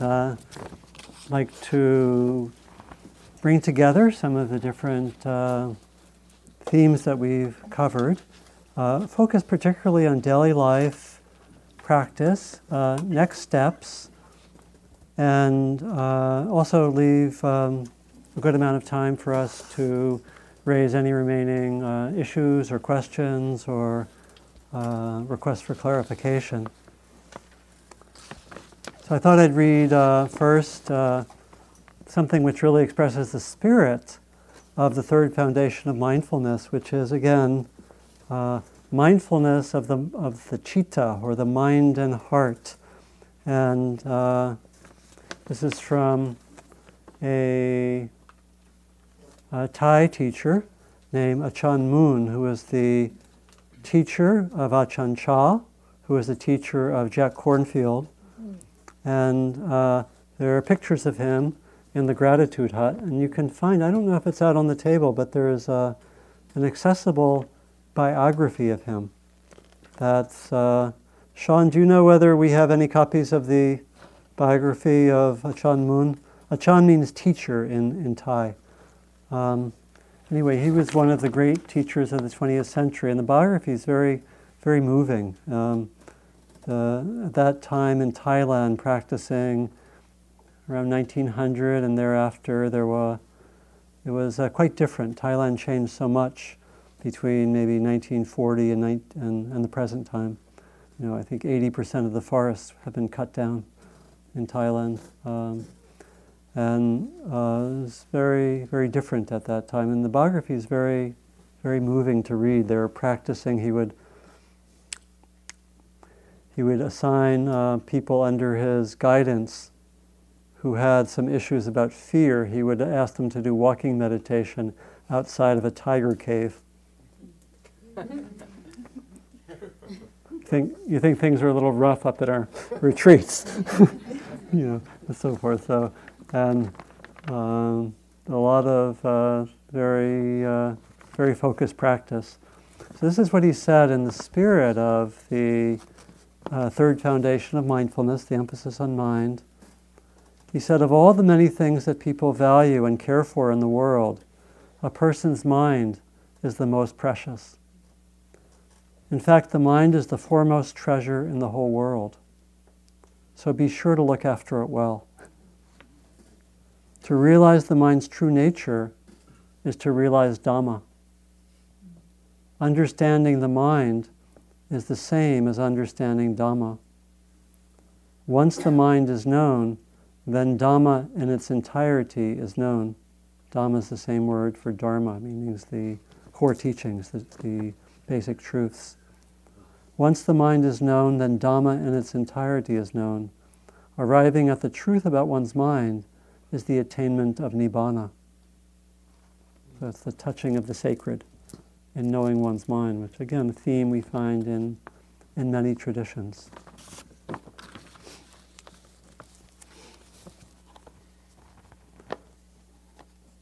uh, like to bring together some of the different uh, themes that we've covered, uh, focus particularly on daily life practice, uh, next steps, and uh, also leave um, a good amount of time for us to raise any remaining uh, issues or questions or requests for clarification. So I thought I'd read uh, first uh, something which really expresses the spirit of the third foundation of mindfulness, which is again uh, mindfulness of the of the chitta or the mind and heart, and uh, this is from a, a Thai teacher named Achan Moon, who is the teacher of Achan Chah, who is the teacher of Jack Kornfield. And uh, there are pictures of him in the Gratitude Hut, and you can find, I don't know if it's out on the table, but there is a, an accessible biography of him. That's, uh, Sean, do you know whether we have any copies of the biography of Achan Moon? Achan means teacher in, in Thai. Um, anyway, he was one of the great teachers of the 20th century, and the biography is very, very moving. Um, the, at that time in Thailand, practicing around 1900 and thereafter, there were it was uh, quite different. Thailand changed so much between maybe 1940 and, and, and the present time. You know, I think 80% of the forests have been cut down in Thailand. Um, and uh, it was very, very different at that time. And the biography is very, very moving to read. They were practicing. He would, he would assign uh, people under his guidance who had some issues about fear. He would ask them to do walking meditation outside of a tiger cave. think, you think things are a little rough up at our retreats, you know, and so forth. So and um, a lot of uh, very, uh, very focused practice. So this is what he said in the spirit of the uh, third foundation of mindfulness, the emphasis on mind. He said, of all the many things that people value and care for in the world, a person's mind is the most precious. In fact, the mind is the foremost treasure in the whole world. So be sure to look after it well. To realize the mind's true nature is to realize Dhamma. Understanding the mind is the same as understanding Dhamma. Once the mind is known, then Dhamma in its entirety is known. Dhamma is the same word for Dharma, meaning the core teachings, the, the basic truths. Once the mind is known, then Dhamma in its entirety is known. Arriving at the truth about one's mind is the attainment of nibbana. It's the touching of the sacred in knowing one's mind, which again, a theme we find in, in many traditions.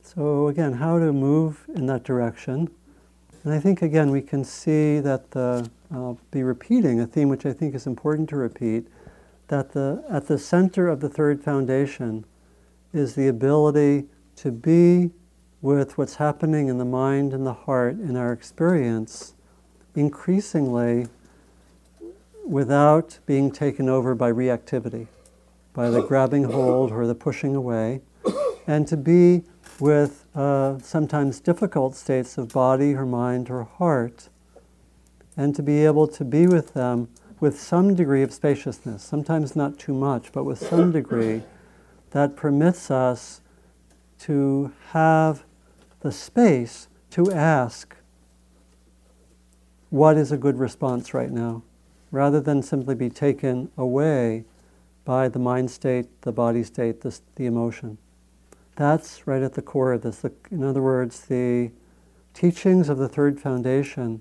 So again, how to move in that direction. And I think again we can see that the, I'll be repeating a theme which I think is important to repeat, that the, at the center of the third foundation is the ability to be with what's happening in the mind and the heart in our experience increasingly without being taken over by reactivity, by the grabbing hold or the pushing away, and to be with uh, sometimes difficult states of body or mind or heart, and to be able to be with them with some degree of spaciousness, sometimes not too much, but with some degree that permits us to have the space to ask what is a good response right now, rather than simply be taken away by the mind state, the body state, the, the emotion. That's right at the core of this. The, in other words, the teachings of the third foundation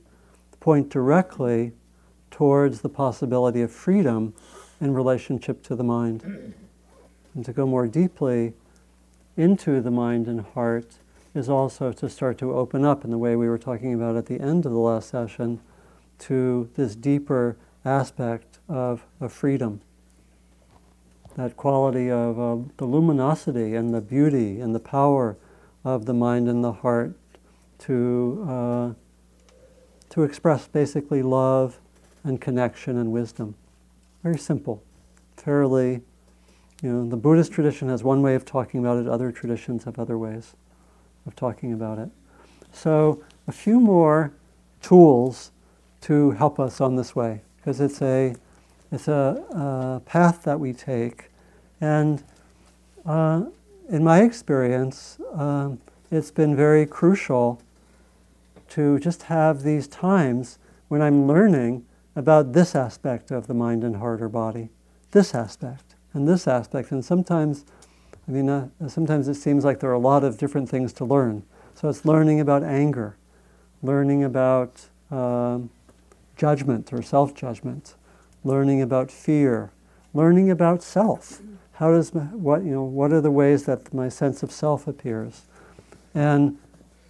point directly towards the possibility of freedom in relationship to the mind. And to go more deeply into the mind and heart is also to start to open up in the way we were talking about at the end of the last session to this deeper aspect of, of freedom. that quality of uh, the luminosity and the beauty and the power of the mind and the heart to, uh, to express basically love and connection and wisdom. Very simple, fairly, you know, the Buddhist tradition has one way of talking about it, other traditions have other ways of talking about it. So, a few more tools to help us on this way, because it's a it's a, a, path that we take, and uh, in my experience, um, it's been very crucial to just have these times when I'm learning about this aspect of the mind and heart or body, this aspect and this aspect. And sometimes, I mean, uh, sometimes it seems like there are a lot of different things to learn. So it's learning about anger, learning about um, judgment or self judgment, learning about fear, learning about self. How does my, what you know? What are the ways that my sense of self appears? And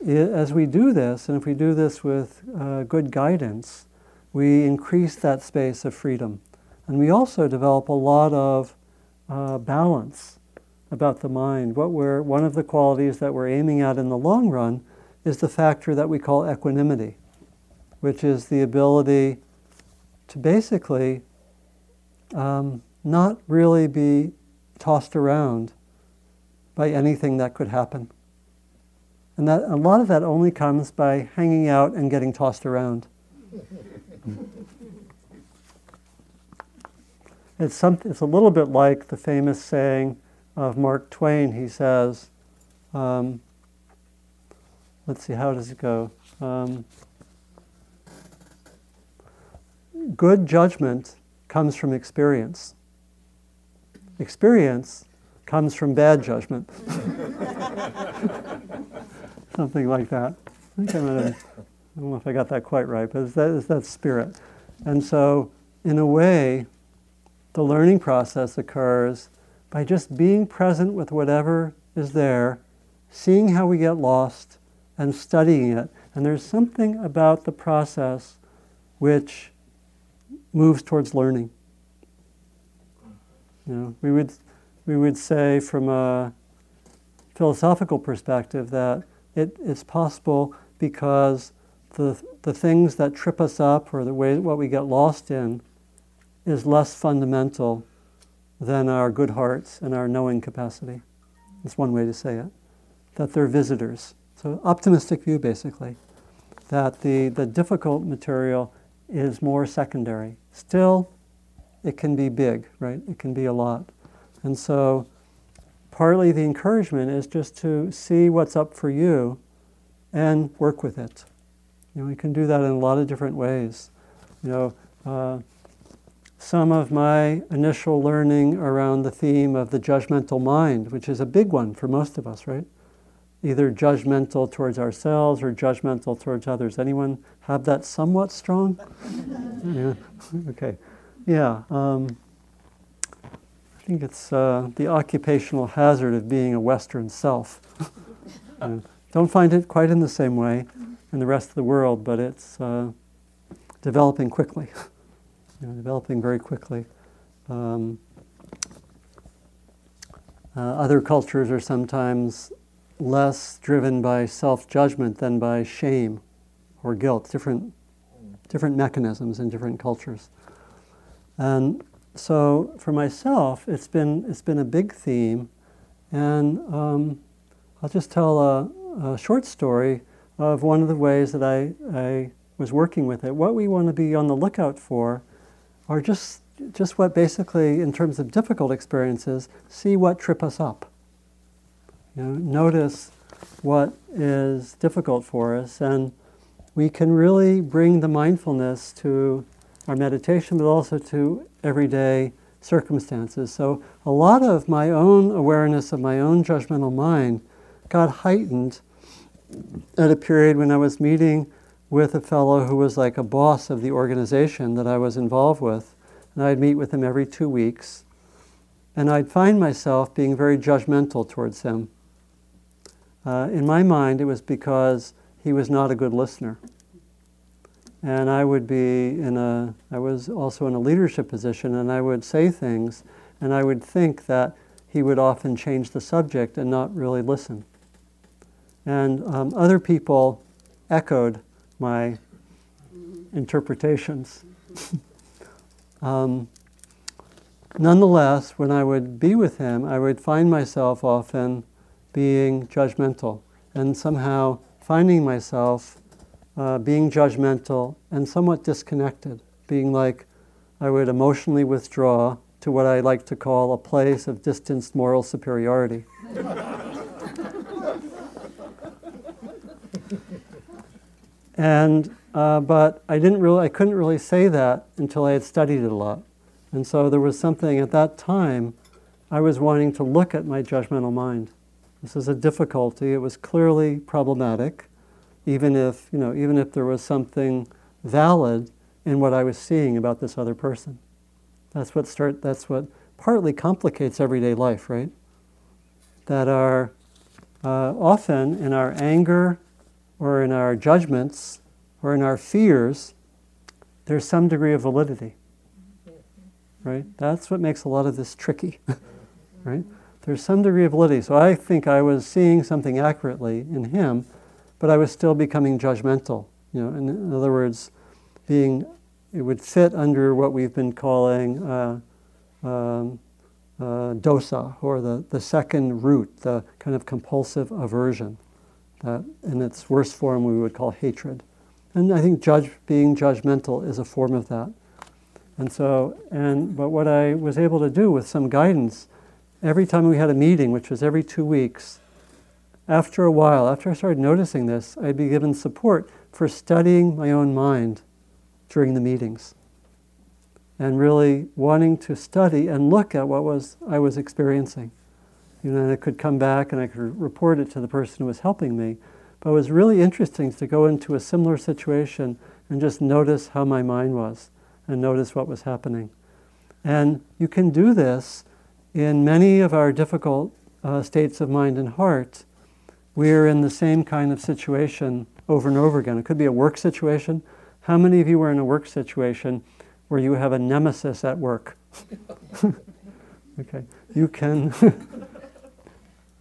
it, as we do this, and if we do this with uh, good guidance, we increase that space of freedom. And we also develop a lot of uh, balance about the mind. What we're, one of the qualities that we're aiming at in the long run is the factor that we call equanimity, which is the ability to basically um, not really be tossed around by anything that could happen. And that a lot of that only comes by hanging out and getting tossed around. It's, some, it's a little bit like the famous saying of Mark Twain. He says, um, let's see, how does it go? Um, good judgment comes from experience. Experience comes from bad judgment. Something like that. I think I'm gonna, I don't know if I got that quite right, but that, it's that spirit. And so, in a way, the learning process occurs by just being present with whatever is there, seeing how we get lost, and studying it. And there's something about the process which moves towards learning. You know, we would, we would say from a philosophical perspective that it, it's possible because the, the things that trip us up or the way what we get lost in is less fundamental than our good hearts and our knowing capacity. That's one way to say it. That they're visitors. So, optimistic view basically. That the, the difficult material is more secondary. Still, it can be big, right? It can be a lot. And so, partly the encouragement is just to see what's up for you and work with it. You know, we can do that in a lot of different ways. You know, uh, some of my initial learning around the theme of the judgmental mind, which is a big one for most of us, right? Either judgmental towards ourselves or judgmental towards others. Anyone have that somewhat strong? yeah. Okay. Yeah. Um, I think it's uh, the occupational hazard of being a Western self. uh, don't find it quite in the same way in the rest of the world, but it's uh, developing quickly you know, developing very quickly. Um, uh, other cultures are sometimes less driven by self judgment than by shame or guilt, different, different mechanisms in different cultures. And so for myself, it's been, it's been a big theme. And um, I'll just tell a, a, short story of one of the ways that I, I was working with it. What we want to be on the lookout for or just, just what basically, in terms of difficult experiences, see what trip us up. You know, notice what is difficult for us, and we can really bring the mindfulness to our meditation, but also to everyday circumstances. So, a lot of my own awareness of my own judgmental mind got heightened at a period when I was meeting with a fellow who was like a boss of the organization that I was involved with. And I'd meet with him every two weeks. And I'd find myself being very judgmental towards him. Uh, in my mind, it was because he was not a good listener. And I would be in a, I was also in a leadership position, and I would say things, and I would think that he would often change the subject and not really listen. And um, other people echoed my interpretations. um, nonetheless, when I would be with him, I would find myself often being judgmental and somehow finding myself uh, being judgmental and somewhat disconnected, being like I would emotionally withdraw to what I like to call a place of distanced moral superiority. and uh, but I didn't really, I couldn't really say that until I had studied it a lot, and so there was something at that time. I was wanting to look at my judgmental mind. This is a difficulty. It was clearly problematic, even if you know, even if there was something valid in what I was seeing about this other person. That's what start. That's what partly complicates everyday life, right? That are uh, often in our anger or in our judgments or in our fears, there's some degree of validity. Right? That's what makes a lot of this tricky. right? There's some degree of validity. So I think I was seeing something accurately in him, but I was still becoming judgmental. You know, in, in other words, being it would fit under what we've been calling uh, um, uh, dosa, or the, the second root, the kind of compulsive aversion that in its worst form we would call hatred. And I think judge, being judgmental is a form of that. And so, and but what I was able to do with some guidance, every time we had a meeting, which was every two weeks, after a while, after I started noticing this, I'd be given support for studying my own mind during the meetings and really wanting to study and look at what was I was experiencing. You know, and I could come back and I could report it to the person who was helping me. But it was really interesting to go into a similar situation and just notice how my mind was and notice what was happening. And you can do this in many of our difficult uh, states of mind and heart. We're in the same kind of situation over and over again. It could be a work situation. How many of you were in a work situation where you have a nemesis at work? okay, you can.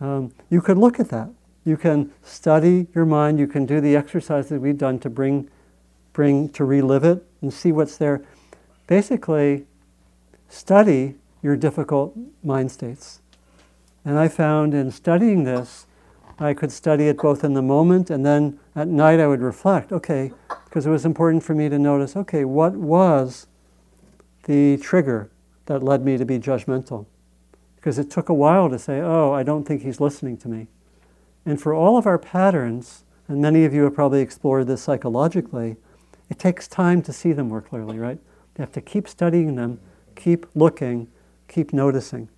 Um, you could look at that. You can study your mind. You can do the exercise that we've done to bring, bring to relive it and see what's there. Basically, study your difficult mind states. And I found in studying this, I could study it both in the moment and then at night I would reflect. Okay, because it was important for me to notice. Okay, what was the trigger that led me to be judgmental? Because it took a while to say, oh, I don't think he's listening to me. And for all of our patterns, and many of you have probably explored this psychologically, it takes time to see them more clearly, right? You have to keep studying them, keep looking, keep noticing.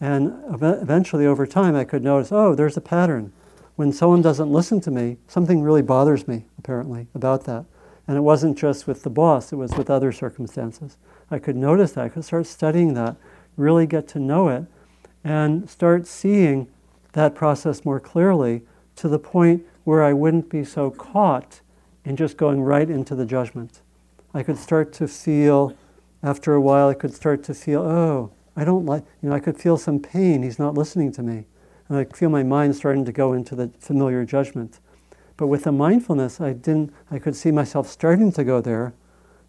And eventually, over time, I could notice, oh, there's a pattern. When someone doesn't listen to me, something really bothers me, apparently, about that. And it wasn't just with the boss, it was with other circumstances. I could notice that, I could start studying that really get to know it and start seeing that process more clearly to the point where I wouldn't be so caught in just going right into the judgment. I could start to feel, after a while, I could start to feel, oh, I don't like, you know, I could feel some pain, he's not listening to me. And I feel my mind starting to go into the familiar judgment. But with the mindfulness, I didn't, I could see myself starting to go there,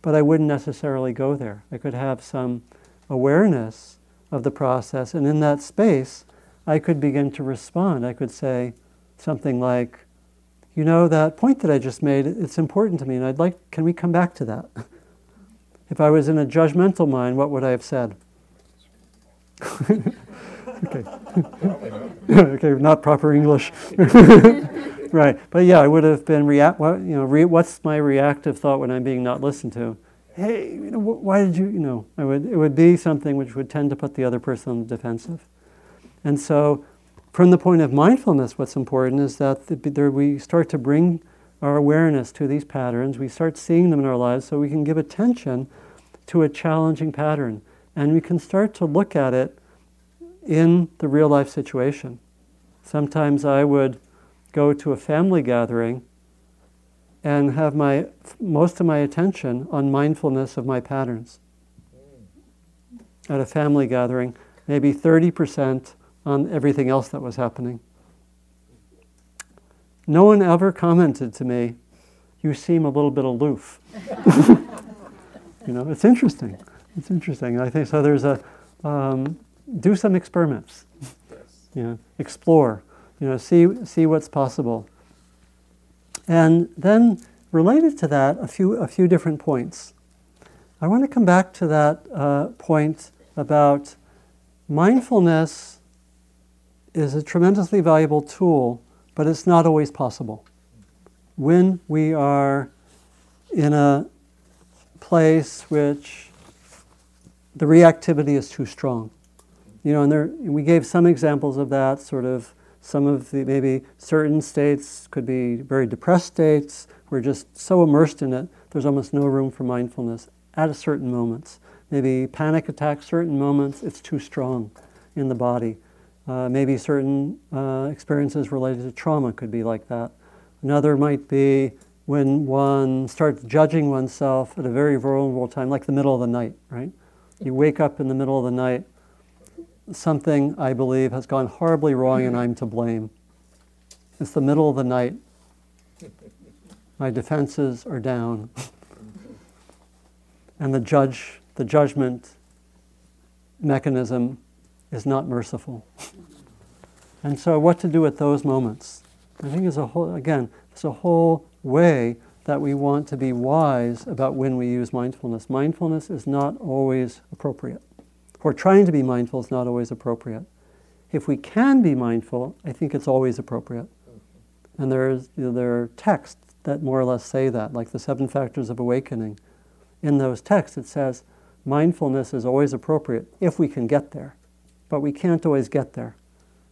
but I wouldn't necessarily go there. I could have some awareness of the process. And in that space, I could begin to respond. I could say something like, you know, that point that I just made, it's important to me, and I'd like, can we come back to that? if I was in a judgmental mind, what would I have said? okay. okay, not proper English. right, but yeah, I would have been react. What, you know, re- what's my reactive thought when I'm being not listened to? Hey, you know, why did you, you know, it would, it would be something which would tend to put the other person on the defensive. And so, from the point of mindfulness, what's important is that the, there, we start to bring our awareness to these patterns, we start seeing them in our lives so we can give attention to a challenging pattern. And we can start to look at it in the real life situation. Sometimes I would go to a family gathering and have my most of my attention on mindfulness of my patterns. at a family gathering, maybe 30% on everything else that was happening. No one ever commented to me, you seem a little bit aloof. you know, it's interesting. It's interesting. I think so. There's a um, do some experiments. Yes. You know, explore. You know, see see what's possible. And then related to that, a few a few different points. I want to come back to that uh, point about mindfulness is a tremendously valuable tool, but it's not always possible. When we are in a place which the reactivity is too strong. You know, and there, we gave some examples of that, sort of some of the maybe certain states could be very depressed states. We're just so immersed in it, there's almost no room for mindfulness at a certain moments. Maybe panic attacks, certain moments, it's too strong in the body. Uh, maybe certain uh, experiences related to trauma could be like that. Another might be when one starts judging oneself at a very vulnerable time, like the middle of the night, right? You wake up in the middle of the night, something I believe has gone horribly wrong and I'm to blame. It's the middle of the night. My defenses are down. and the judge, the judgment mechanism is not merciful. and so what to do at those moments? I think is a whole again, it's a whole way that we want to be wise about when we use mindfulness. Mindfulness is not always appropriate. Or trying to be mindful is not always appropriate. If we can be mindful, I think it's always appropriate. And there's, you know, there are texts that more or less say that, like the seven factors of awakening. In those texts, it says mindfulness is always appropriate if we can get there, but we can't always get there.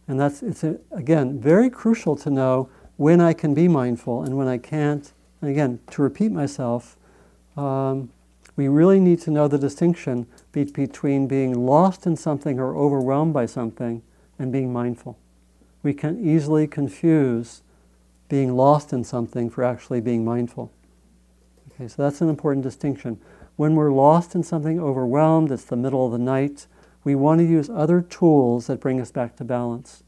And that's, it's a, again, very crucial to know when I can be mindful and when I can't and again, to repeat myself, um, we really need to know the distinction be- between being lost in something or overwhelmed by something and being mindful. We can easily confuse being lost in something for actually being mindful. Okay, so that's an important distinction. When we're lost in something, overwhelmed, it's the middle of the night, we want to use other tools that bring us back to balance.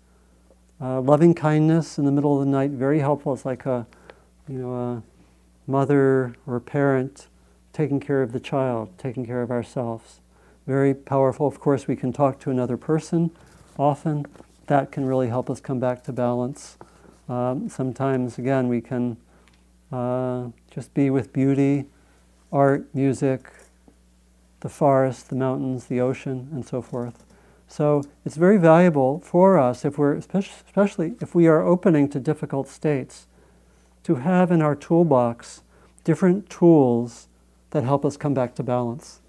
Uh, loving kindness in the middle of the night, very helpful. It's like a, you know, a mother or parent taking care of the child, taking care of ourselves. Very powerful. Of course, we can talk to another person often. That can really help us come back to balance. Um, sometimes, again, we can uh, just be with beauty, art, music, the forest, the mountains, the ocean, and so forth. So it's very valuable for us if we're, especially if we are opening to difficult states, to have in our toolbox different tools that help us come back to balance.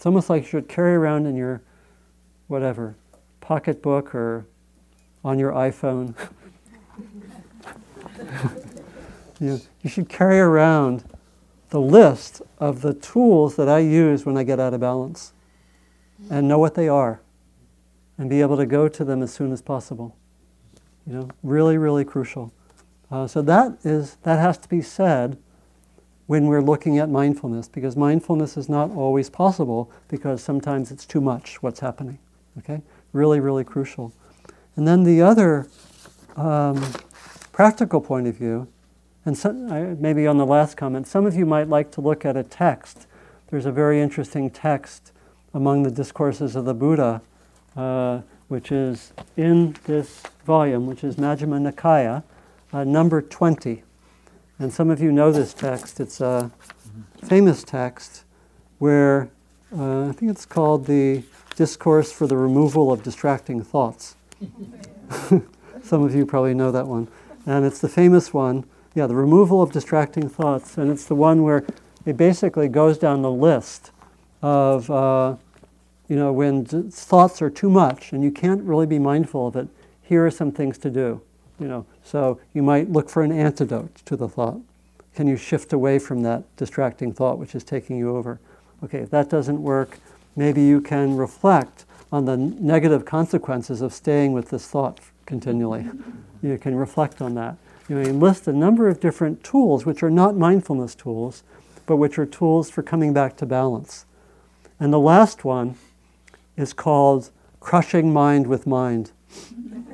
It's almost like you should carry around in your whatever pocketbook or on your iPhone. you, you should carry around the list of the tools that I use when I get out of balance and know what they are and be able to go to them as soon as possible. You know, really, really crucial. Uh, so that is that has to be said when we're looking at mindfulness, because mindfulness is not always possible because sometimes it's too much what's happening. Okay, really, really crucial. And then the other um, practical point of view, and some, maybe on the last comment, some of you might like to look at a text. There's a very interesting text among the discourses of the Buddha, uh, which is in this volume, which is Majjhima Nikaya uh, number 20. And some of you know this text. It's a famous text where uh, I think it's called the Discourse for the Removal of Distracting Thoughts. some of you probably know that one. And it's the famous one, yeah, the removal of distracting thoughts. And it's the one where it basically goes down the list of, uh, you know, when d- thoughts are too much and you can't really be mindful of it, here are some things to do. You know, so you might look for an antidote to the thought. Can you shift away from that distracting thought which is taking you over? Okay, if that doesn't work, maybe you can reflect on the negative consequences of staying with this thought continually. you can reflect on that. You may list a number of different tools which are not mindfulness tools, but which are tools for coming back to balance. And the last one is called crushing mind with mind.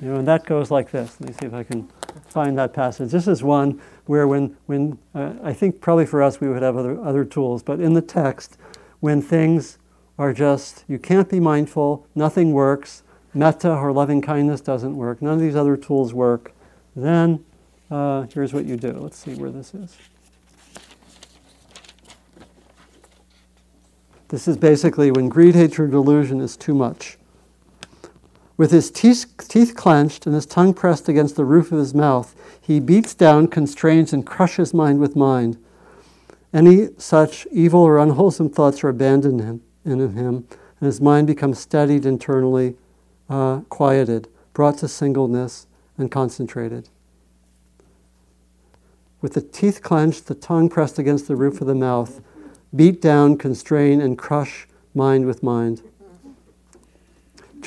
You know, and that goes like this. Let me see if I can find that passage. This is one where, when, when uh, I think probably for us we would have other, other tools, but in the text, when things are just, you can't be mindful, nothing works, metta or loving kindness doesn't work, none of these other tools work, then uh, here's what you do. Let's see where this is. This is basically when greed, hatred, delusion is too much. With his teeth, teeth clenched and his tongue pressed against the roof of his mouth, he beats down, constrains, and crushes mind with mind. Any such evil or unwholesome thoughts are abandoned in, him, and his mind becomes steadied internally, uh, quieted, brought to singleness, and concentrated. With the teeth clenched, the tongue pressed against the roof of the mouth, beat down, constrain, and crush mind with mind.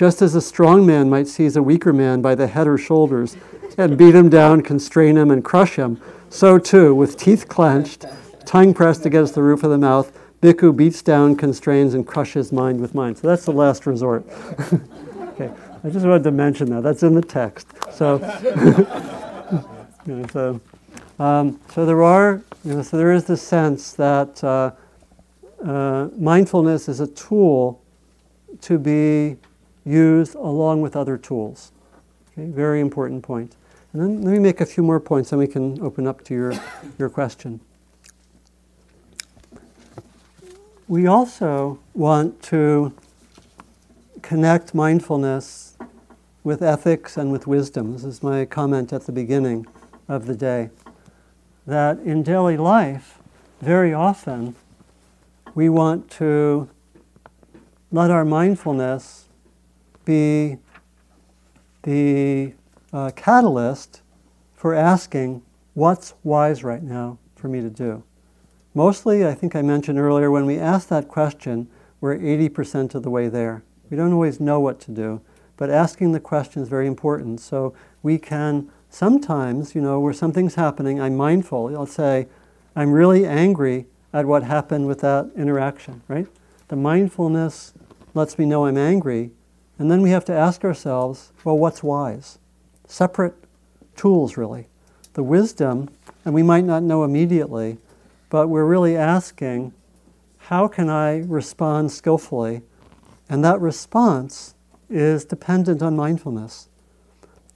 Just as a strong man might seize a weaker man by the head or shoulders and beat him down, constrain him, and crush him, so too, with teeth clenched, tongue pressed against the roof of the mouth, Bhikkhu beats down, constrains, and crushes mind with mind. So that's the last resort. okay, I just wanted to mention that. That's in the text. So, you know, so um, so there are, you know, so there is this sense that uh, uh, mindfulness is a tool to be used along with other tools. Okay, very important point. And then let me make a few more points, and we can open up to your, your question. We also want to connect mindfulness with ethics and with wisdom. This is my comment at the beginning of the day that in daily life, very often, we want to let our mindfulness be the uh, catalyst for asking what's wise right now for me to do. Mostly, I think I mentioned earlier, when we ask that question, we're 80% of the way there. We don't always know what to do, but asking the question is very important so we can sometimes, you know, where something's happening, I'm mindful. I'll say, I'm really angry at what happened with that interaction, right? The mindfulness lets me know I'm angry. And then we have to ask ourselves, well, what's wise? Separate tools, really. The wisdom, and we might not know immediately, but we're really asking, how can I respond skillfully? And that response is dependent on mindfulness.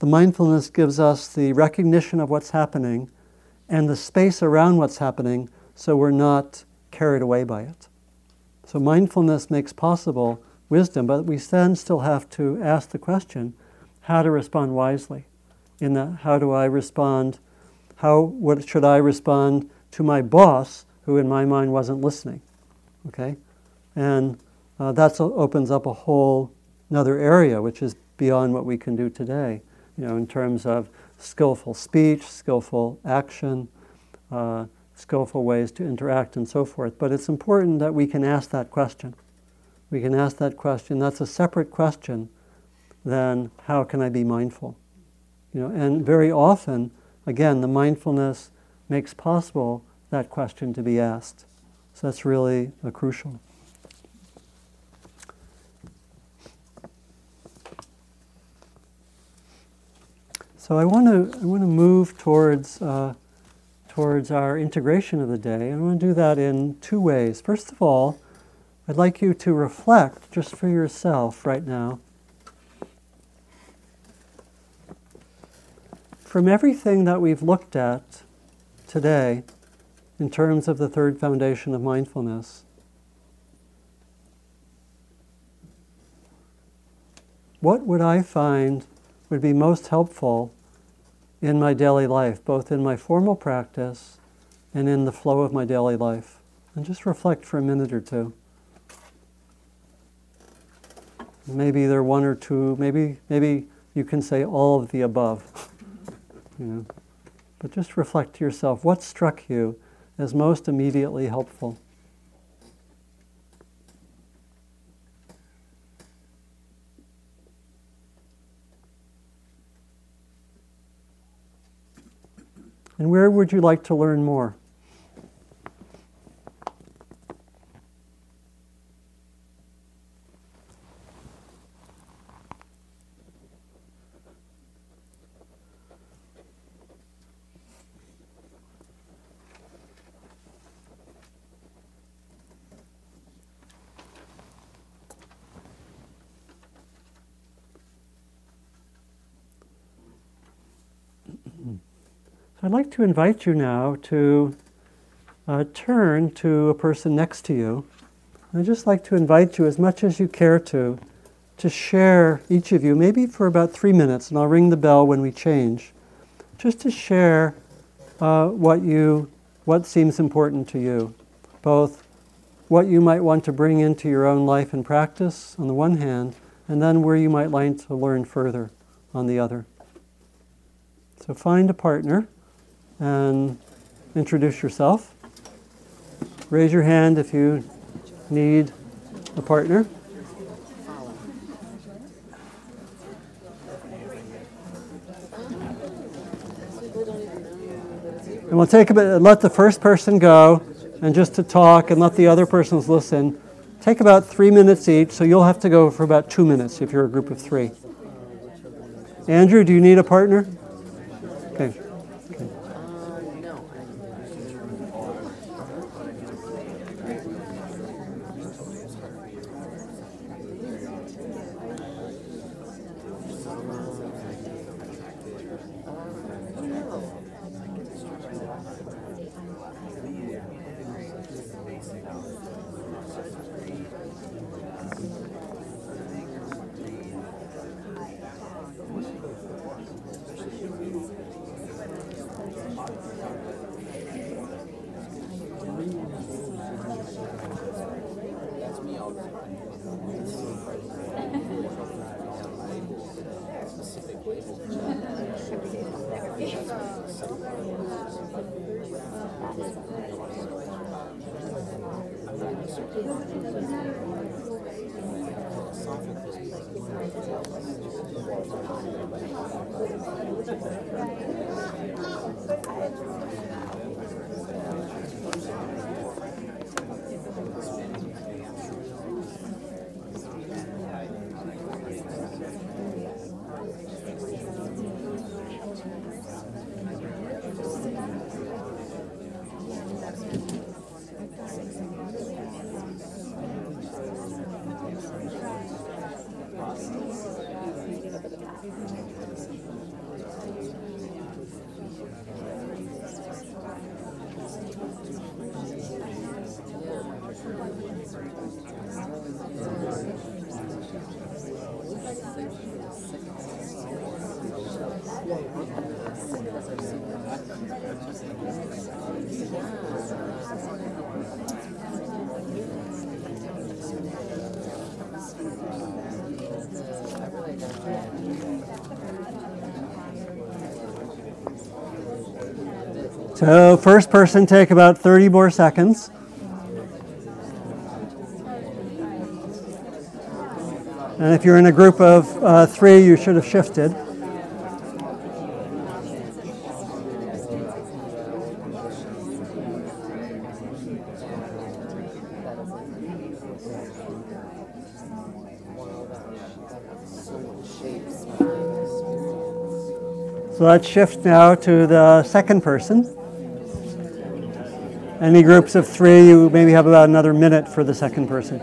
The mindfulness gives us the recognition of what's happening and the space around what's happening so we're not carried away by it. So mindfulness makes possible wisdom, but we then still have to ask the question how to respond wisely. In that, how do I respond? How what should I respond to my boss, who in my mind wasn't listening? Okay, and uh, that opens up a whole another area, which is beyond what we can do today you know, in terms of skillful speech, skillful action, uh, skillful ways to interact, and so forth. But it's important that we can ask that question. We can ask that question. That's a separate question than how can I be mindful? You know, and very often, again, the mindfulness makes possible that question to be asked. So that's really crucial. So I want to I want to move towards uh, towards our integration of the day. I want to do that in two ways. First of all, I'd like you to reflect just for yourself right now. From everything that we've looked at today, in terms of the third foundation of mindfulness, what would I find would be most helpful in my daily life, both in my formal practice and in the flow of my daily life. And just reflect for a minute or two. Maybe there are one or two, maybe, maybe you can say all of the above. you know. But just reflect to yourself what struck you as most immediately helpful. And where would you like to learn more? I'd like to invite you now to uh, turn to a person next to you. I'd just like to invite you, as much as you care to, to share, each of you, maybe for about three minutes, and I'll ring the bell when we change, just to share uh, what, you, what seems important to you, both what you might want to bring into your own life and practice on the one hand, and then where you might like to learn further on the other. So find a partner and introduce yourself. Raise your hand if you need a partner. And we'll take a bit, let the first person go and just to talk and let the other persons listen. Take about three minutes each, so you'll have to go for about two minutes if you're a group of three. Andrew, do you need a partner? Okay. So, first person, take about 30 more seconds. And if you're in a group of uh, three, you should have shifted. So let's shift now to the second person. Any groups of three, you maybe have about another minute for the second person.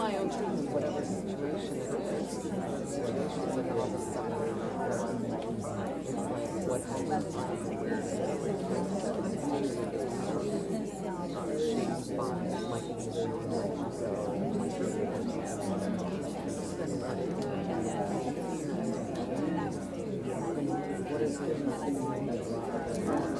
my own truth in whatever situation it is. Situations and all the stuff. It's like what happens. すごいね。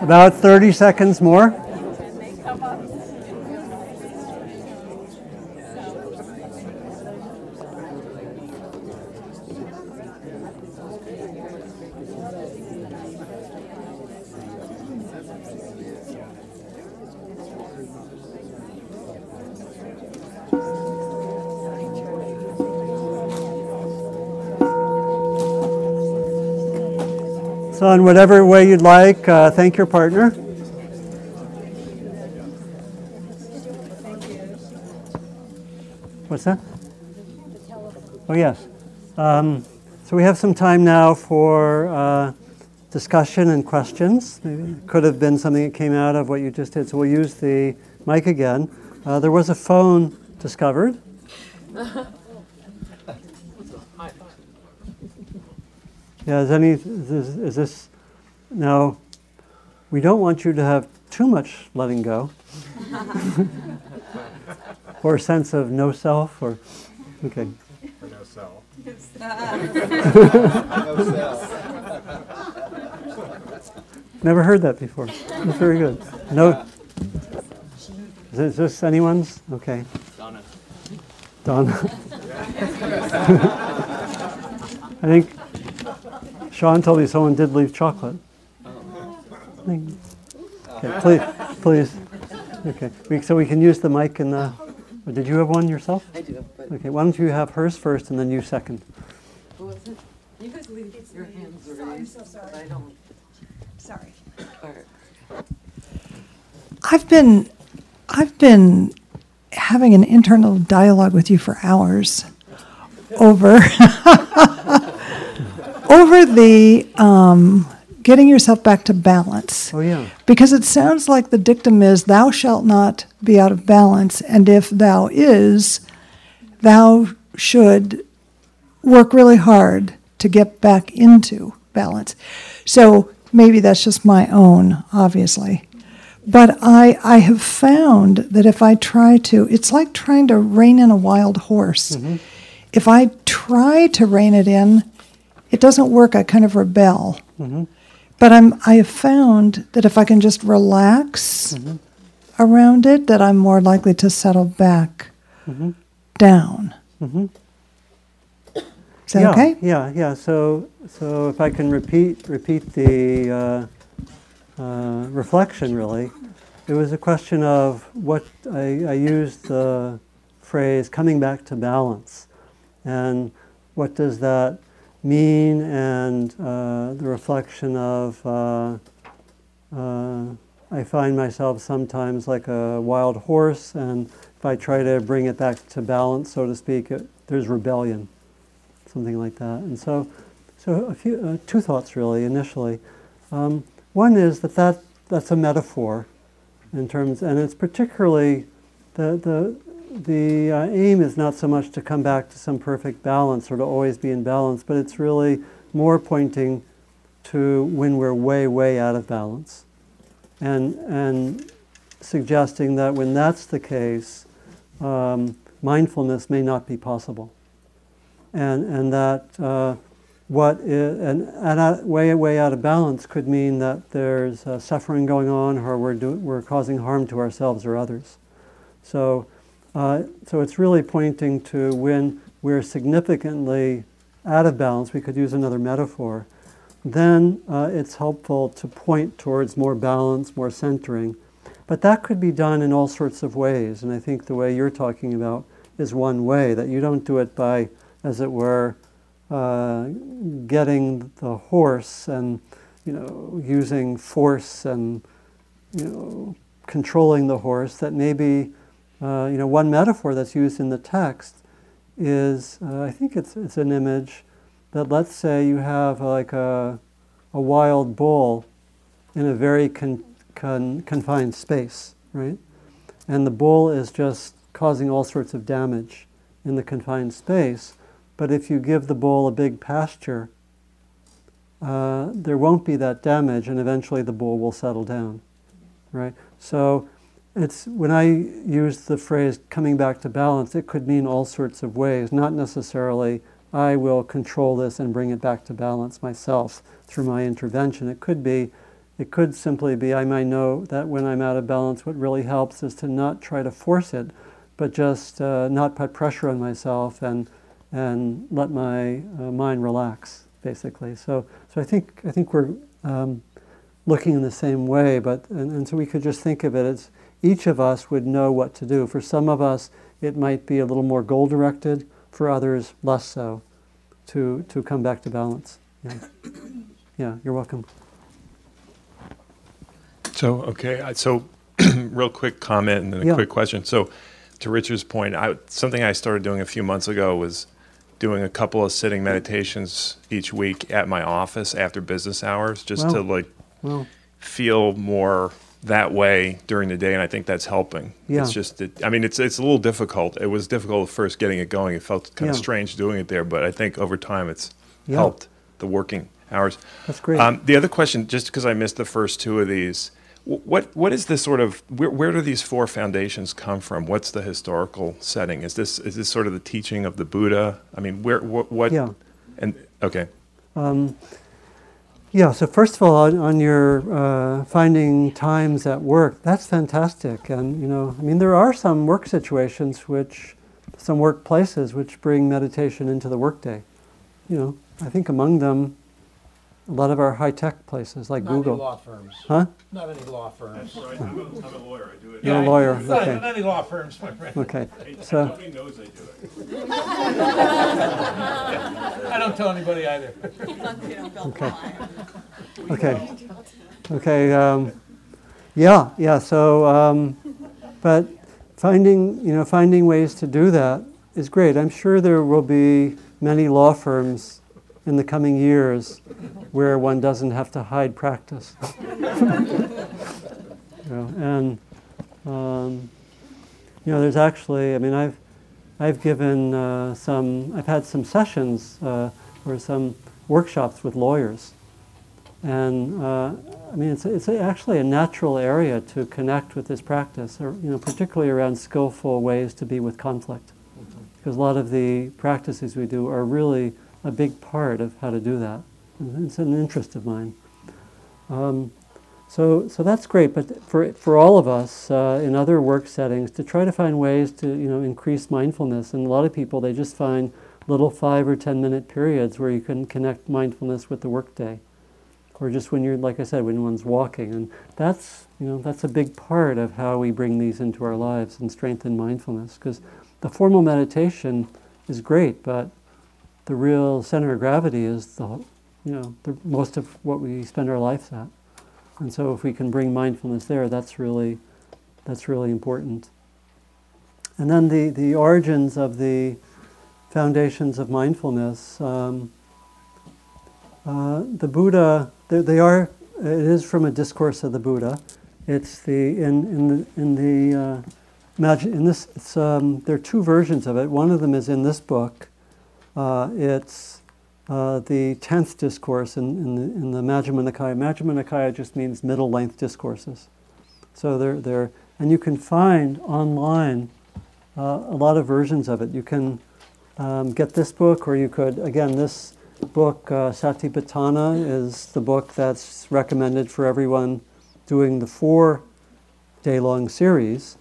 About 30 seconds more. Whatever way you'd like, uh, thank your partner. What's that? Oh, yes. Um, so, we have some time now for uh, discussion and questions. Maybe it could have been something that came out of what you just did. So, we'll use the mic again. Uh, there was a phone discovered. Yeah, is any, is, is this, now, we don't want you to have too much letting go. or a sense of no self, or, okay. Or no self. Never heard that before. That's very good. No. Is this, is this anyone's? Okay. Donna. Donna. I think Sean told me someone did leave chocolate. Okay, please, please. Okay, we, so we can use the mic and the. or Did you have one yourself? I do, but Okay, why don't you have hers first and then you second? who was it? You guys leave your hands raised, but I don't. Sorry. or- I've been, I've been having an internal dialogue with you for hours over over the um, getting yourself back to balance. Oh, yeah. Because it sounds like the dictum is, "Thou shalt not be out of balance," and if thou is, thou should work really hard to get back into balance. So maybe that's just my own, obviously. But I, I have found that if I try to, it's like trying to rein in a wild horse. Mm-hmm. If I try to rein it in, it doesn't work. I kind of rebel. Mm-hmm. But I'm, I have found that if I can just relax around it, that I'm more likely to settle back down. Is that yeah, okay? Yeah, yeah. So, so if I can repeat repeat the uh, uh, reflection, really, it was a question of what I, I used the phrase "coming back to balance," and what does that mean, and uh, the reflection of. Uh, uh, I find myself sometimes like a wild horse, and if I try to bring it back to balance, so to speak, it, there's rebellion something like that. And so, so a few, uh, two thoughts really initially. Um, one is that, that that's a metaphor in terms, and it's particularly the the the uh, aim is not so much to come back to some perfect balance or to always be in balance, but it's really more pointing to when we're way way out of balance, and and suggesting that when that's the case, um, mindfulness may not be possible and and that uh, what is, and, and out, way way out of balance could mean that there's uh, suffering going on, or we're do, we're causing harm to ourselves or others. So uh, so it's really pointing to when we're significantly out of balance, we could use another metaphor, then uh, it's helpful to point towards more balance, more centering. But that could be done in all sorts of ways, and I think the way you're talking about is one way, that you don't do it by, as it were, uh, getting the horse and you know using force and you know controlling the horse. That maybe uh, you know one metaphor that's used in the text is uh, I think it's it's an image that let's say you have like a a wild bull in a very con, con, confined space, right? And the bull is just causing all sorts of damage in the confined space. But if you give the bull a big pasture, uh, there won't be that damage, and eventually the bull will settle down, right? So, it's when I use the phrase "coming back to balance," it could mean all sorts of ways. Not necessarily I will control this and bring it back to balance myself through my intervention. It could be, it could simply be I might know that when I'm out of balance, what really helps is to not try to force it, but just uh, not put pressure on myself and and let my uh, mind relax, basically. So, so I think I think we're um, looking in the same way, but and, and so we could just think of it as each of us would know what to do. For some of us, it might be a little more goal directed. For others, less so. To to come back to balance. Yeah, yeah. You're welcome. So okay, so real quick comment and then a Yeah. quick question. So to Richard's point, I, something I started doing a few months ago was doing a couple of sitting meditations each week at my office after business hours, just to like Well, feel more that way during the day, and I think that's helping. Yeah. It's just, that, I mean, it's it's a little difficult. It was difficult at first getting it going. It felt kind of strange doing it there, but I think over time it's Yeah. helped the working hours. that's great. Um, the other question, just because I missed the first two of these, what what is this sort of where, where do these four foundations come from? What's the historical setting? Is this is this sort of the teaching of the Buddha? I mean, where what what? Yeah. And okay, Um, yeah, so first of all, on, on your uh, finding times at work, that's fantastic. And, you know, I mean, there are some work situations which, some workplaces which bring meditation into the workday. You know, I think among them, a lot of our high tech places like Not any Google. law firms. Huh? Not any law firms. right. I'm a, I'm a lawyer. I do it. You're a lawyer, Not okay. not any law firms, my friend. Okay, so, knows I do it. I don't tell anybody either. okay. Okay. Okay. Um, yeah. Yeah. So, um, but finding you know finding ways to do that is great. I'm sure there will be many law firms in the coming years where one doesn't have to hide practice. You know, and um, you know, there's actually. I mean, I've I've given uh, some. I've had some sessions uh, or some workshops with lawyers. And uh, I mean, it's, it's actually a natural area to connect with this practice, or, you know, particularly around skillful ways to be with conflict. Because a lot of the practices we do are really a big part of how to do that. It's an interest of mine. Um, so, so that's great, but for, for all of us uh, in other work settings, to try to find ways to you know, increase mindfulness. And a lot of people, they just find little five or ten minute periods where you can connect mindfulness with the workday or just when you're like i said when one's walking and that's you know that's a big part of how we bring these into our lives and strengthen mindfulness because the formal meditation is great but the real center of gravity is the you know the most of what we spend our lives at and so if we can bring mindfulness there that's really that's really important and then the the origins of the foundations of mindfulness um, uh, the Buddha, they, they are, it is from a discourse of the Buddha. It's the, in, in the, in the, uh, in this, um, there are two versions of it. One of them is in this book. Uh, it's uh, the 10th discourse in, in, the, in the Majjhima Nikaya. Majjhima Nikaya just means middle length discourses. So they're, they're, and you can find online uh, a lot of versions of it. You can um, get this book, or you could, again, this book, uh, Satipatthana, is the book that's recommended for everyone doing the four day long series.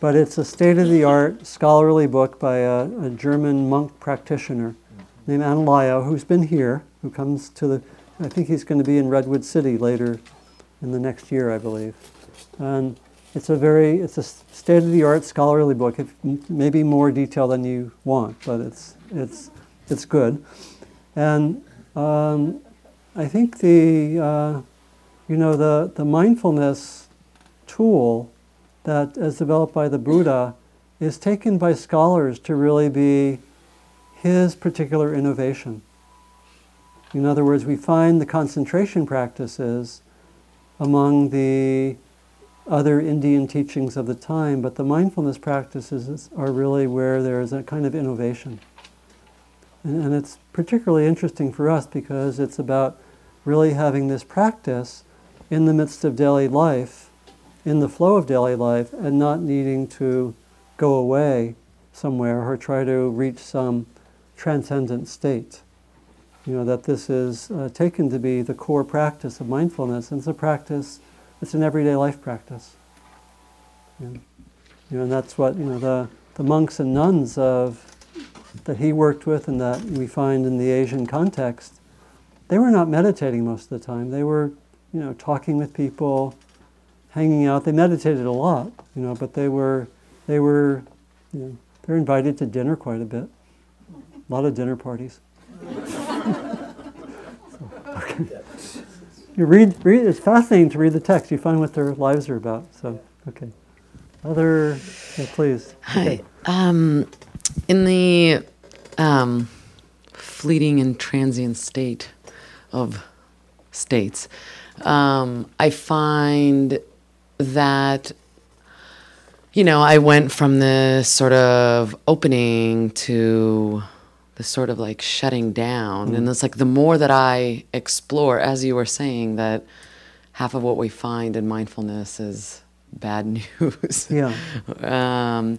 but it's a state of the art scholarly book by a, a German monk practitioner named Analayo, who's been here, who comes to the, I think he's going to be in Redwood City later in the next year, I believe. And it's a very, it's a state of the art scholarly book. It may be more detail than you want, but it's, it's, it's good. And um, I think the, uh, you know, the, the mindfulness tool that is developed by the Buddha is taken by scholars to really be his particular innovation. In other words, we find the concentration practices among the other Indian teachings of the time, but the mindfulness practices are really where there is a kind of innovation. And, and it's particularly interesting for us because it's about really having this practice in the midst of daily life, in the flow of daily life, and not needing to go away somewhere or try to reach some transcendent state. You know, that this is uh, taken to be the core practice of mindfulness, and it's a practice, it's an everyday life practice. And, you know, and that's what, you know, the, the monks and nuns of, that he worked with and that we find in the Asian context, they were not meditating most of the time. They were, you know, talking with people, hanging out. They meditated a lot, you know, but they were, they were, you know, they're invited to dinner quite a bit. A lot of dinner parties. so, okay. You read, read, it's fascinating to read the text. You find what their lives are about. So, okay. Other, yeah, please. Okay. Hi. Um, in the um, fleeting and transient state of states, um, I find that you know I went from this sort of opening to the sort of like shutting down, and it's like the more that I explore, as you were saying, that half of what we find in mindfulness is bad news. Yeah. um,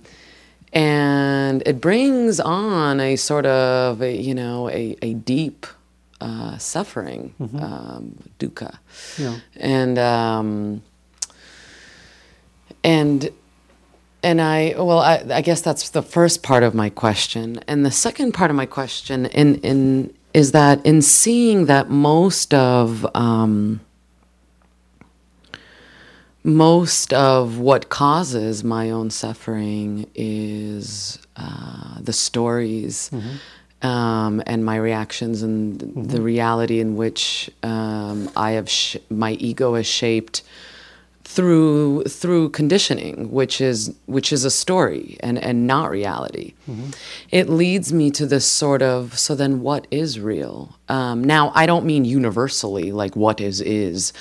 and it brings on a sort of a, you know a, a deep uh, suffering um, dukkha Yeah. and um, and and I well I, I guess that's the first part of my question. And the second part of my question in in is that in seeing that most of um, most of what causes my own suffering is uh, the stories um, and my reactions and the reality in which um, I have sh- my ego is shaped through through conditioning, which is which is a story and and not reality. Mm-hmm. It leads me to this sort of so then what is real? Um, now I don't mean universally like what is is.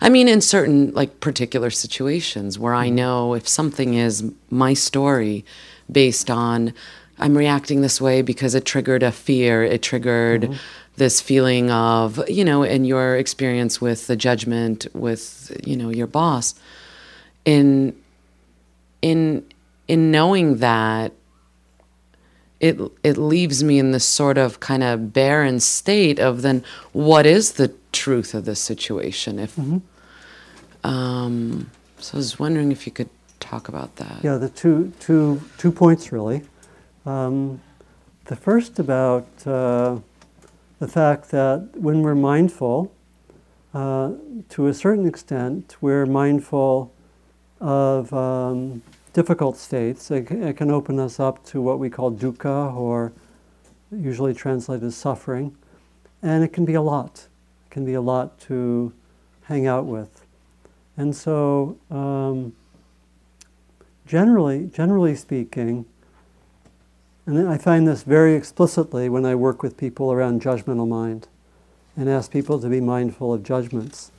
I mean in certain like particular situations where I mm-hmm. know if something is my story based on I'm reacting this way because it triggered a fear, it triggered mm-hmm. This feeling of, you know, in your experience with the judgment with, you know, your boss. In in in knowing that it it leaves me in this sort of kind of barren state of then what is the truth of this situation if um so I was wondering if you could talk about that. Yeah, the two, two, two points really. Um, the first about uh, the fact that when we're mindful, uh, to a certain extent, we're mindful of um, difficult states. It, it can open us up to what we call dukkha, or usually translated as suffering, and it can be a lot. It can be a lot to hang out with. And so, um, generally, generally speaking, and I find this very explicitly when I work with people around judgmental mind and ask people to be mindful of judgments.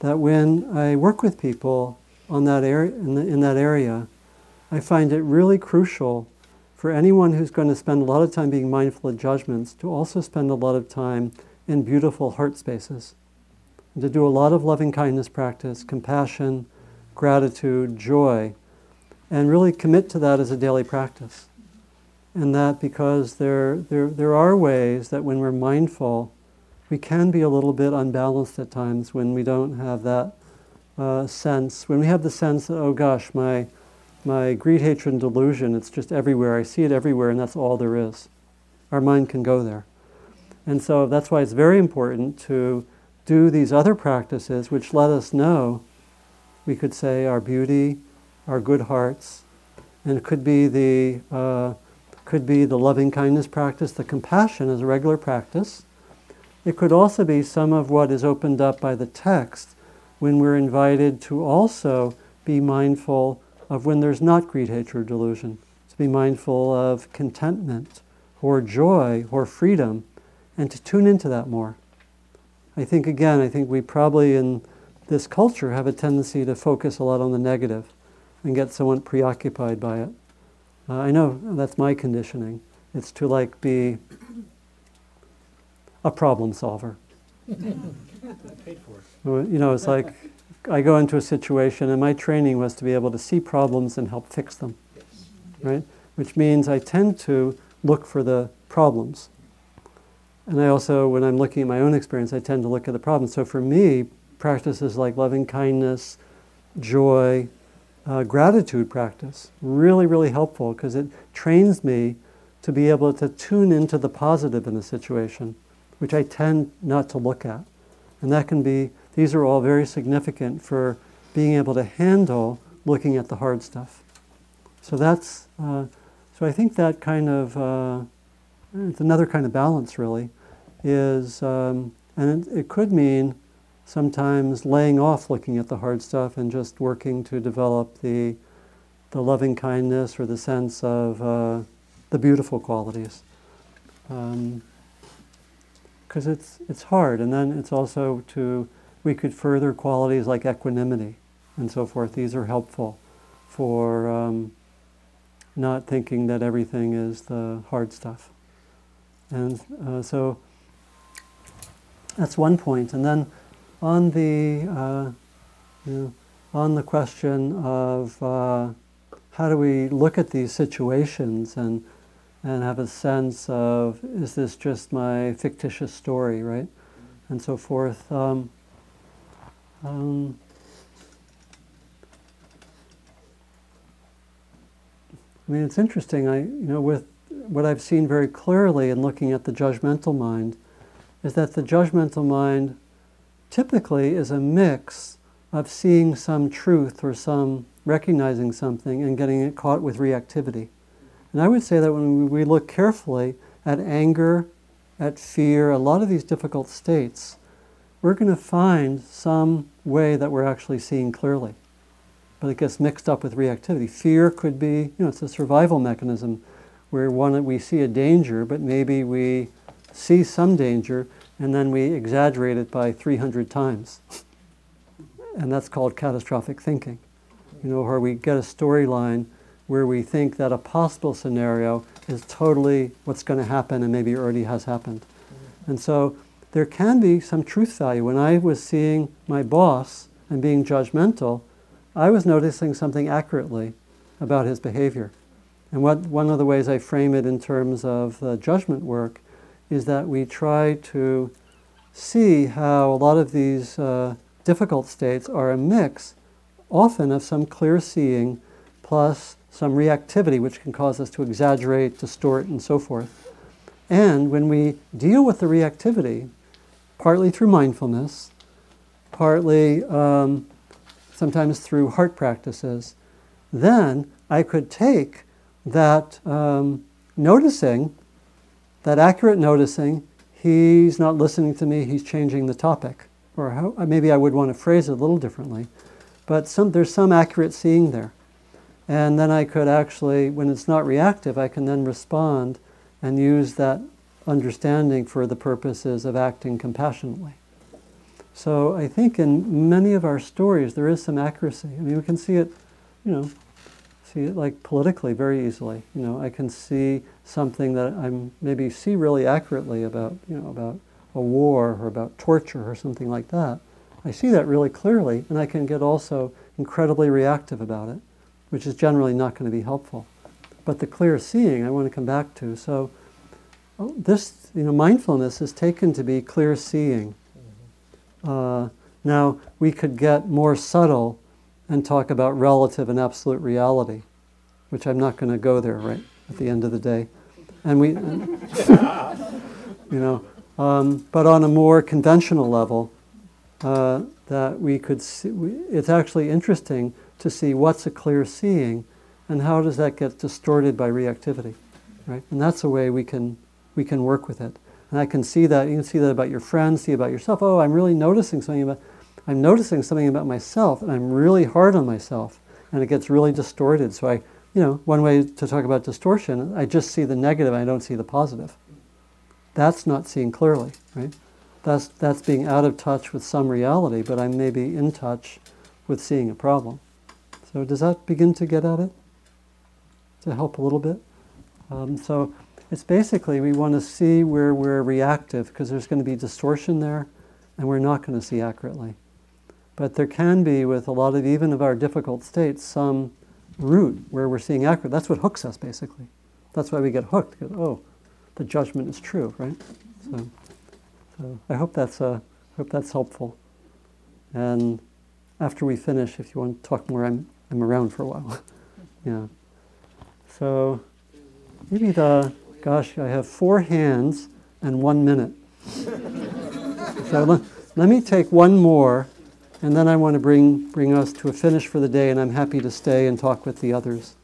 That when I work with people on that area, in, the, in that area, I find it really crucial for anyone who's going to spend a lot of time being mindful of judgments to also spend a lot of time in beautiful heart spaces. And to do a lot of loving kindness practice, compassion, gratitude, joy, and really commit to that as a daily practice. And that because there, there, there are ways that when we're mindful, we can be a little bit unbalanced at times when we don't have that uh, sense, when we have the sense that, oh gosh, my, my greed, hatred, and delusion, it's just everywhere. I see it everywhere, and that's all there is. Our mind can go there. And so that's why it's very important to do these other practices which let us know, we could say, our beauty, our good hearts, and it could be the, uh, could be the loving kindness practice, the compassion as a regular practice. It could also be some of what is opened up by the text when we're invited to also be mindful of when there's not greed, hatred, or delusion, to be mindful of contentment or joy or freedom, and to tune into that more. I think, again, I think we probably in this culture have a tendency to focus a lot on the negative and get somewhat preoccupied by it. Uh, I know that's my conditioning. It's to like be a problem solver. Paid for You know, it's like I go into a situation, and my training was to be able to see problems and help fix them, right? Which means I tend to look for the problems. And I also, when I'm looking at my own experience, I tend to look at the problems. So for me, practices like loving kindness, joy, uh, gratitude practice, really, really helpful because it trains me to be able to tune into the positive in the situation, which I tend not to look at. And that can be, these are all very significant for being able to handle looking at the hard stuff. So that's, uh, so I think that kind of, uh, it's another kind of balance really, is, um, and it, it could mean sometimes laying off looking at the hard stuff and just working to develop the, the loving kindness or the sense of uh, the beautiful qualities. Because it's, it's hard. And then it's also to, we could further qualities like equanimity and so forth. These are helpful for um, not thinking that everything is the hard stuff. And uh, so that's one point. And then on the uh, you know, on the question of uh, how do we look at these situations and and have a sense of is this just my fictitious story, right, and so forth. Um, um, I mean, it's interesting. I, you know, with what I've seen very clearly in looking at the judgmental mind, is that the judgmental mind typically is a mix of seeing some truth or some recognizing something and getting it caught with reactivity. And I would say that when we look carefully at anger, at fear, a lot of these difficult states, we're going to find some way that we're actually seeing clearly. But it gets mixed up with reactivity. Fear could be, you know, it's a survival mechanism where one, we see a danger, but maybe we see some danger and then we exaggerate it by 300 times. and that's called catastrophic thinking. You know, where we get a storyline where we think that a possible scenario is totally what's going to happen and maybe already has happened. And so there can be some truth value. When I was seeing my boss and being judgmental, I was noticing something accurately about his behavior. And what, one of the ways I frame it in terms of uh, judgment work is that we try to see how a lot of these uh, difficult states are a mix, often of some clear seeing plus some reactivity, which can cause us to exaggerate, distort, and so forth. And when we deal with the reactivity, partly through mindfulness, partly um, sometimes through heart practices, then I could take that um, noticing that accurate noticing, he's not listening to me, he's changing the topic. Or how, uh, maybe I would want to phrase it a little differently. But some, there's some accurate seeing there. And then I could actually, when it's not reactive, I can then respond and use that understanding for the purposes of acting compassionately. So I think in many of our stories there is some accuracy. I mean, we can see it, you know, see it like politically very easily. You know, I can see something that I'm maybe see really accurately about, you know, about a war or about torture or something like that. I see that really clearly, and I can get also incredibly reactive about it, which is generally not going to be helpful. But the clear seeing, I want to come back to. So, oh, this, you know, mindfulness is taken to be clear seeing. Uh, now, we could get more subtle and talk about relative and absolute reality. which I'm not going to go there right at the end of the day. And we, you know, um, but on a more conventional level, uh, that we could see, we, it's actually interesting to see what's a clear seeing and how does that get distorted by reactivity, right? And that's a way we can, we can work with it. And I can see that, you can see that about your friends, see about yourself. Oh, I'm really noticing something about, I'm noticing something about myself and I'm really hard on myself and it gets really distorted. So I, you know, one way to talk about distortion, I just see the negative, I don't see the positive. That's not seeing clearly, right? That's, that's being out of touch with some reality, but I may be in touch with seeing a problem. So does that begin to get at it? To help a little bit? Um, so it's basically we want to see where we're reactive because there's going to be distortion there and we're not going to see accurately. But there can be, with a lot of even of our difficult states, some root where we're seeing accurate. That's what hooks us, basically. That's why we get hooked. Because, oh, the judgment is true, right? So, so I hope that's uh, hope that's helpful. And after we finish, if you want to talk more, I'm I'm around for a while. yeah. So maybe the gosh, I have four hands and one minute. so let, let me take one more and then I want to bring, bring us to a finish for the day, and I'm happy to stay and talk with the others.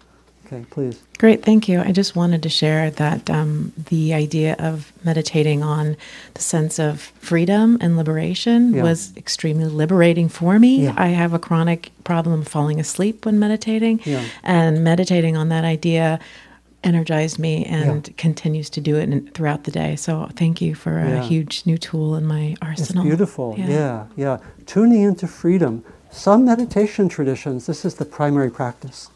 Okay, please. Great, thank you. I just wanted to share that um, the idea of meditating on the sense of freedom and liberation Yeah. was extremely liberating for me. Yeah. I have a chronic problem falling asleep when meditating, Yeah. and meditating on that idea energized me and continues to do it throughout the day. So thank you for a Yeah. huge new tool in my arsenal. It's beautiful. Yeah. yeah, Tuning into freedom. Some meditation traditions, this is the primary practice.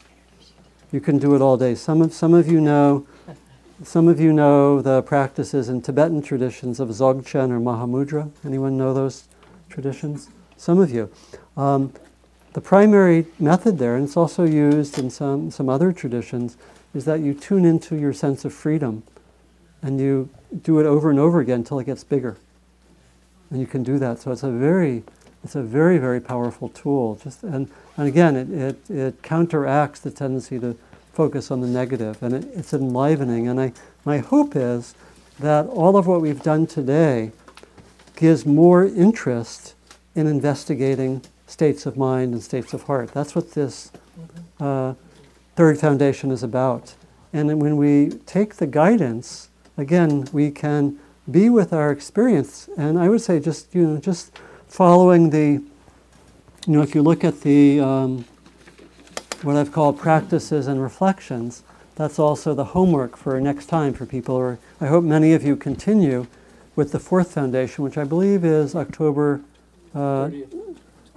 You can do it all day. Some of, some of you know, some of you know the practices in Tibetan traditions of Dzogchen or Mahamudra. Anyone know those traditions? Some of you. Um, the primary method there, and it's also used in some, some other traditions, is that you tune into your sense of freedom and you do it over and over again until it gets bigger. And you can do that. So it's a very, it's a very, very powerful tool. Just and, and again, it, it, it counteracts the tendency to focus on the negative, and it, it's enlivening. And I, my hope is that all of what we've done today gives more interest in investigating states of mind and states of heart. That's what this uh, third foundation is about. And when we take the guidance, again, we can be with our experience. And I would say just, you know, just following the, you know, if you look at the, um, what I've called practices and reflections, that's also the homework for next time for people. Or I hope many of you continue with the fourth foundation, which I believe is October uh,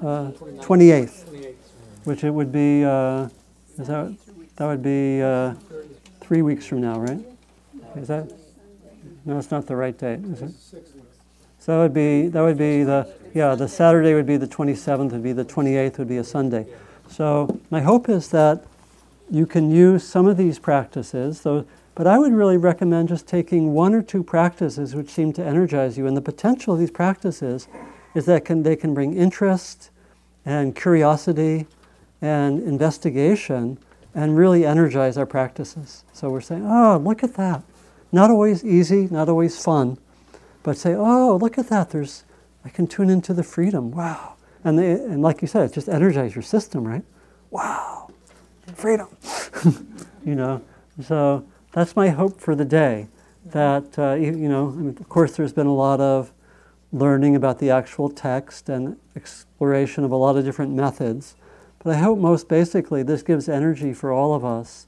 uh, 28th, which it would be, uh, is that, that would be uh, three weeks from now, right? Is that? No, it's not the right date, is it? So that would be that would be the yeah the Saturday would be the 27th would be the 28th would be a Sunday. So my hope is that you can use some of these practices. Though, but I would really recommend just taking one or two practices which seem to energize you. And the potential of these practices is that can, they can bring interest and curiosity and investigation and really energize our practices. So we're saying, oh, look at that. Not always easy, not always fun, but say, oh, look at that. There's, I can tune into the freedom. Wow. And, they, and like you said, it just energize your system, right? Wow, freedom. you know, so that's my hope for the day. That, uh, you, you know, I mean, of course, there's been a lot of learning about the actual text and exploration of a lot of different methods. But I hope most basically this gives energy for all of us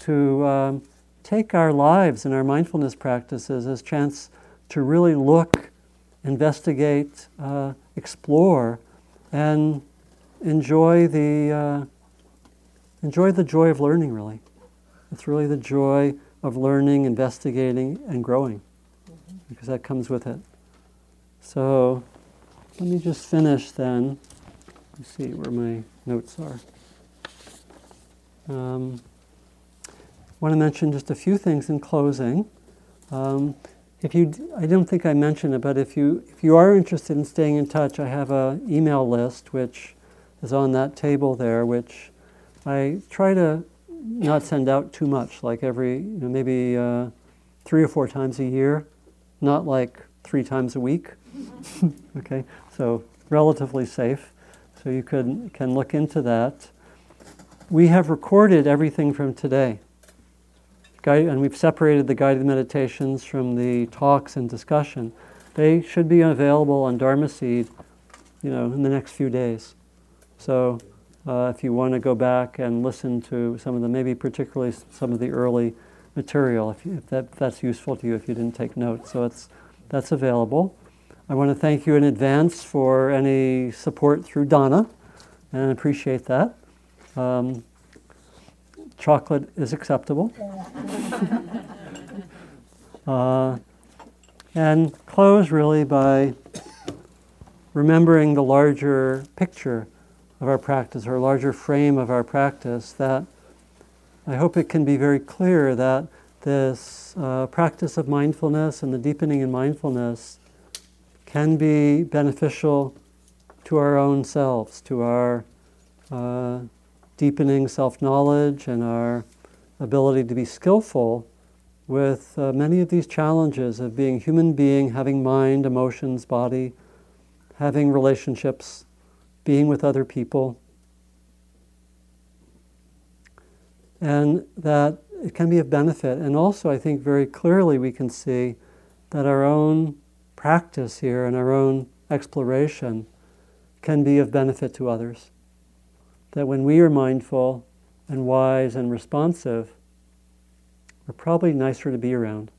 to um, take our lives and our mindfulness practices as chance to really look, investigate, uh, explore, and enjoy the uh, enjoy the joy of learning. Really, it's really the joy of learning, investigating, and growing, because that comes with it. So, let me just finish then. Let's see where my notes are. Um, want to mention just a few things in closing. Um, if you, I don't think I mentioned it, but if you if you are interested in staying in touch, I have a email list which is on that table there, which I try to not send out too much, like every, you know, maybe uh, three or four times a year, not like three times a week. okay, so relatively safe. So you could, can look into that. We have recorded everything from today. Guide, and we've separated the guided meditations from the talks and discussion. They should be available on Dharma Seed, you know, in the next few days. So uh, if you want to go back and listen to some of the, maybe particularly some of the early material, if, you, if, that, if that's useful to you, if you didn't take notes. So it's, that's available. I want to thank you in advance for any support through Donna, and appreciate that. Um, chocolate is acceptable. uh, and close really by remembering the larger picture of our practice, or larger frame of our practice, that I hope it can be very clear that this uh, practice of mindfulness and the deepening in mindfulness can be beneficial to our own selves, to our uh, deepening self knowledge and our ability to be skillful with uh, many of these challenges of being human being, having mind, emotions, body, having relationships, being with other people. And that it can be of benefit. And also, I think very clearly we can see that our own practice here and our own exploration can be of benefit to others. That when we are mindful and wise and responsive, we're probably nicer to be around.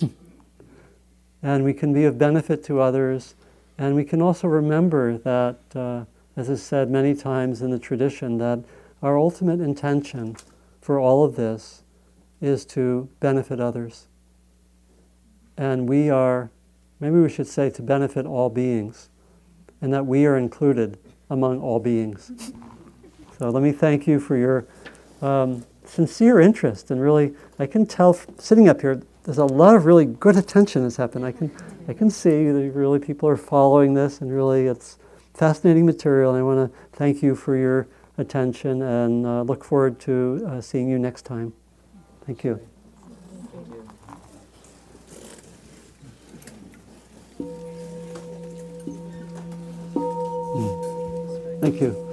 and we can be of benefit to others. And we can also remember that, uh, as is said many times in the tradition, that our ultimate intention for all of this is to benefit others. And we are maybe we should say to benefit all beings, and that we are included among all beings. So let me thank you for your um, sincere interest, and really, I can tell sitting up here, there's a lot of really good attention has happened. I can, I can see that really people are following this, and really, it's fascinating material. And I want to thank you for your attention, and uh, look forward to uh, seeing you next time. Thank you. Thank you.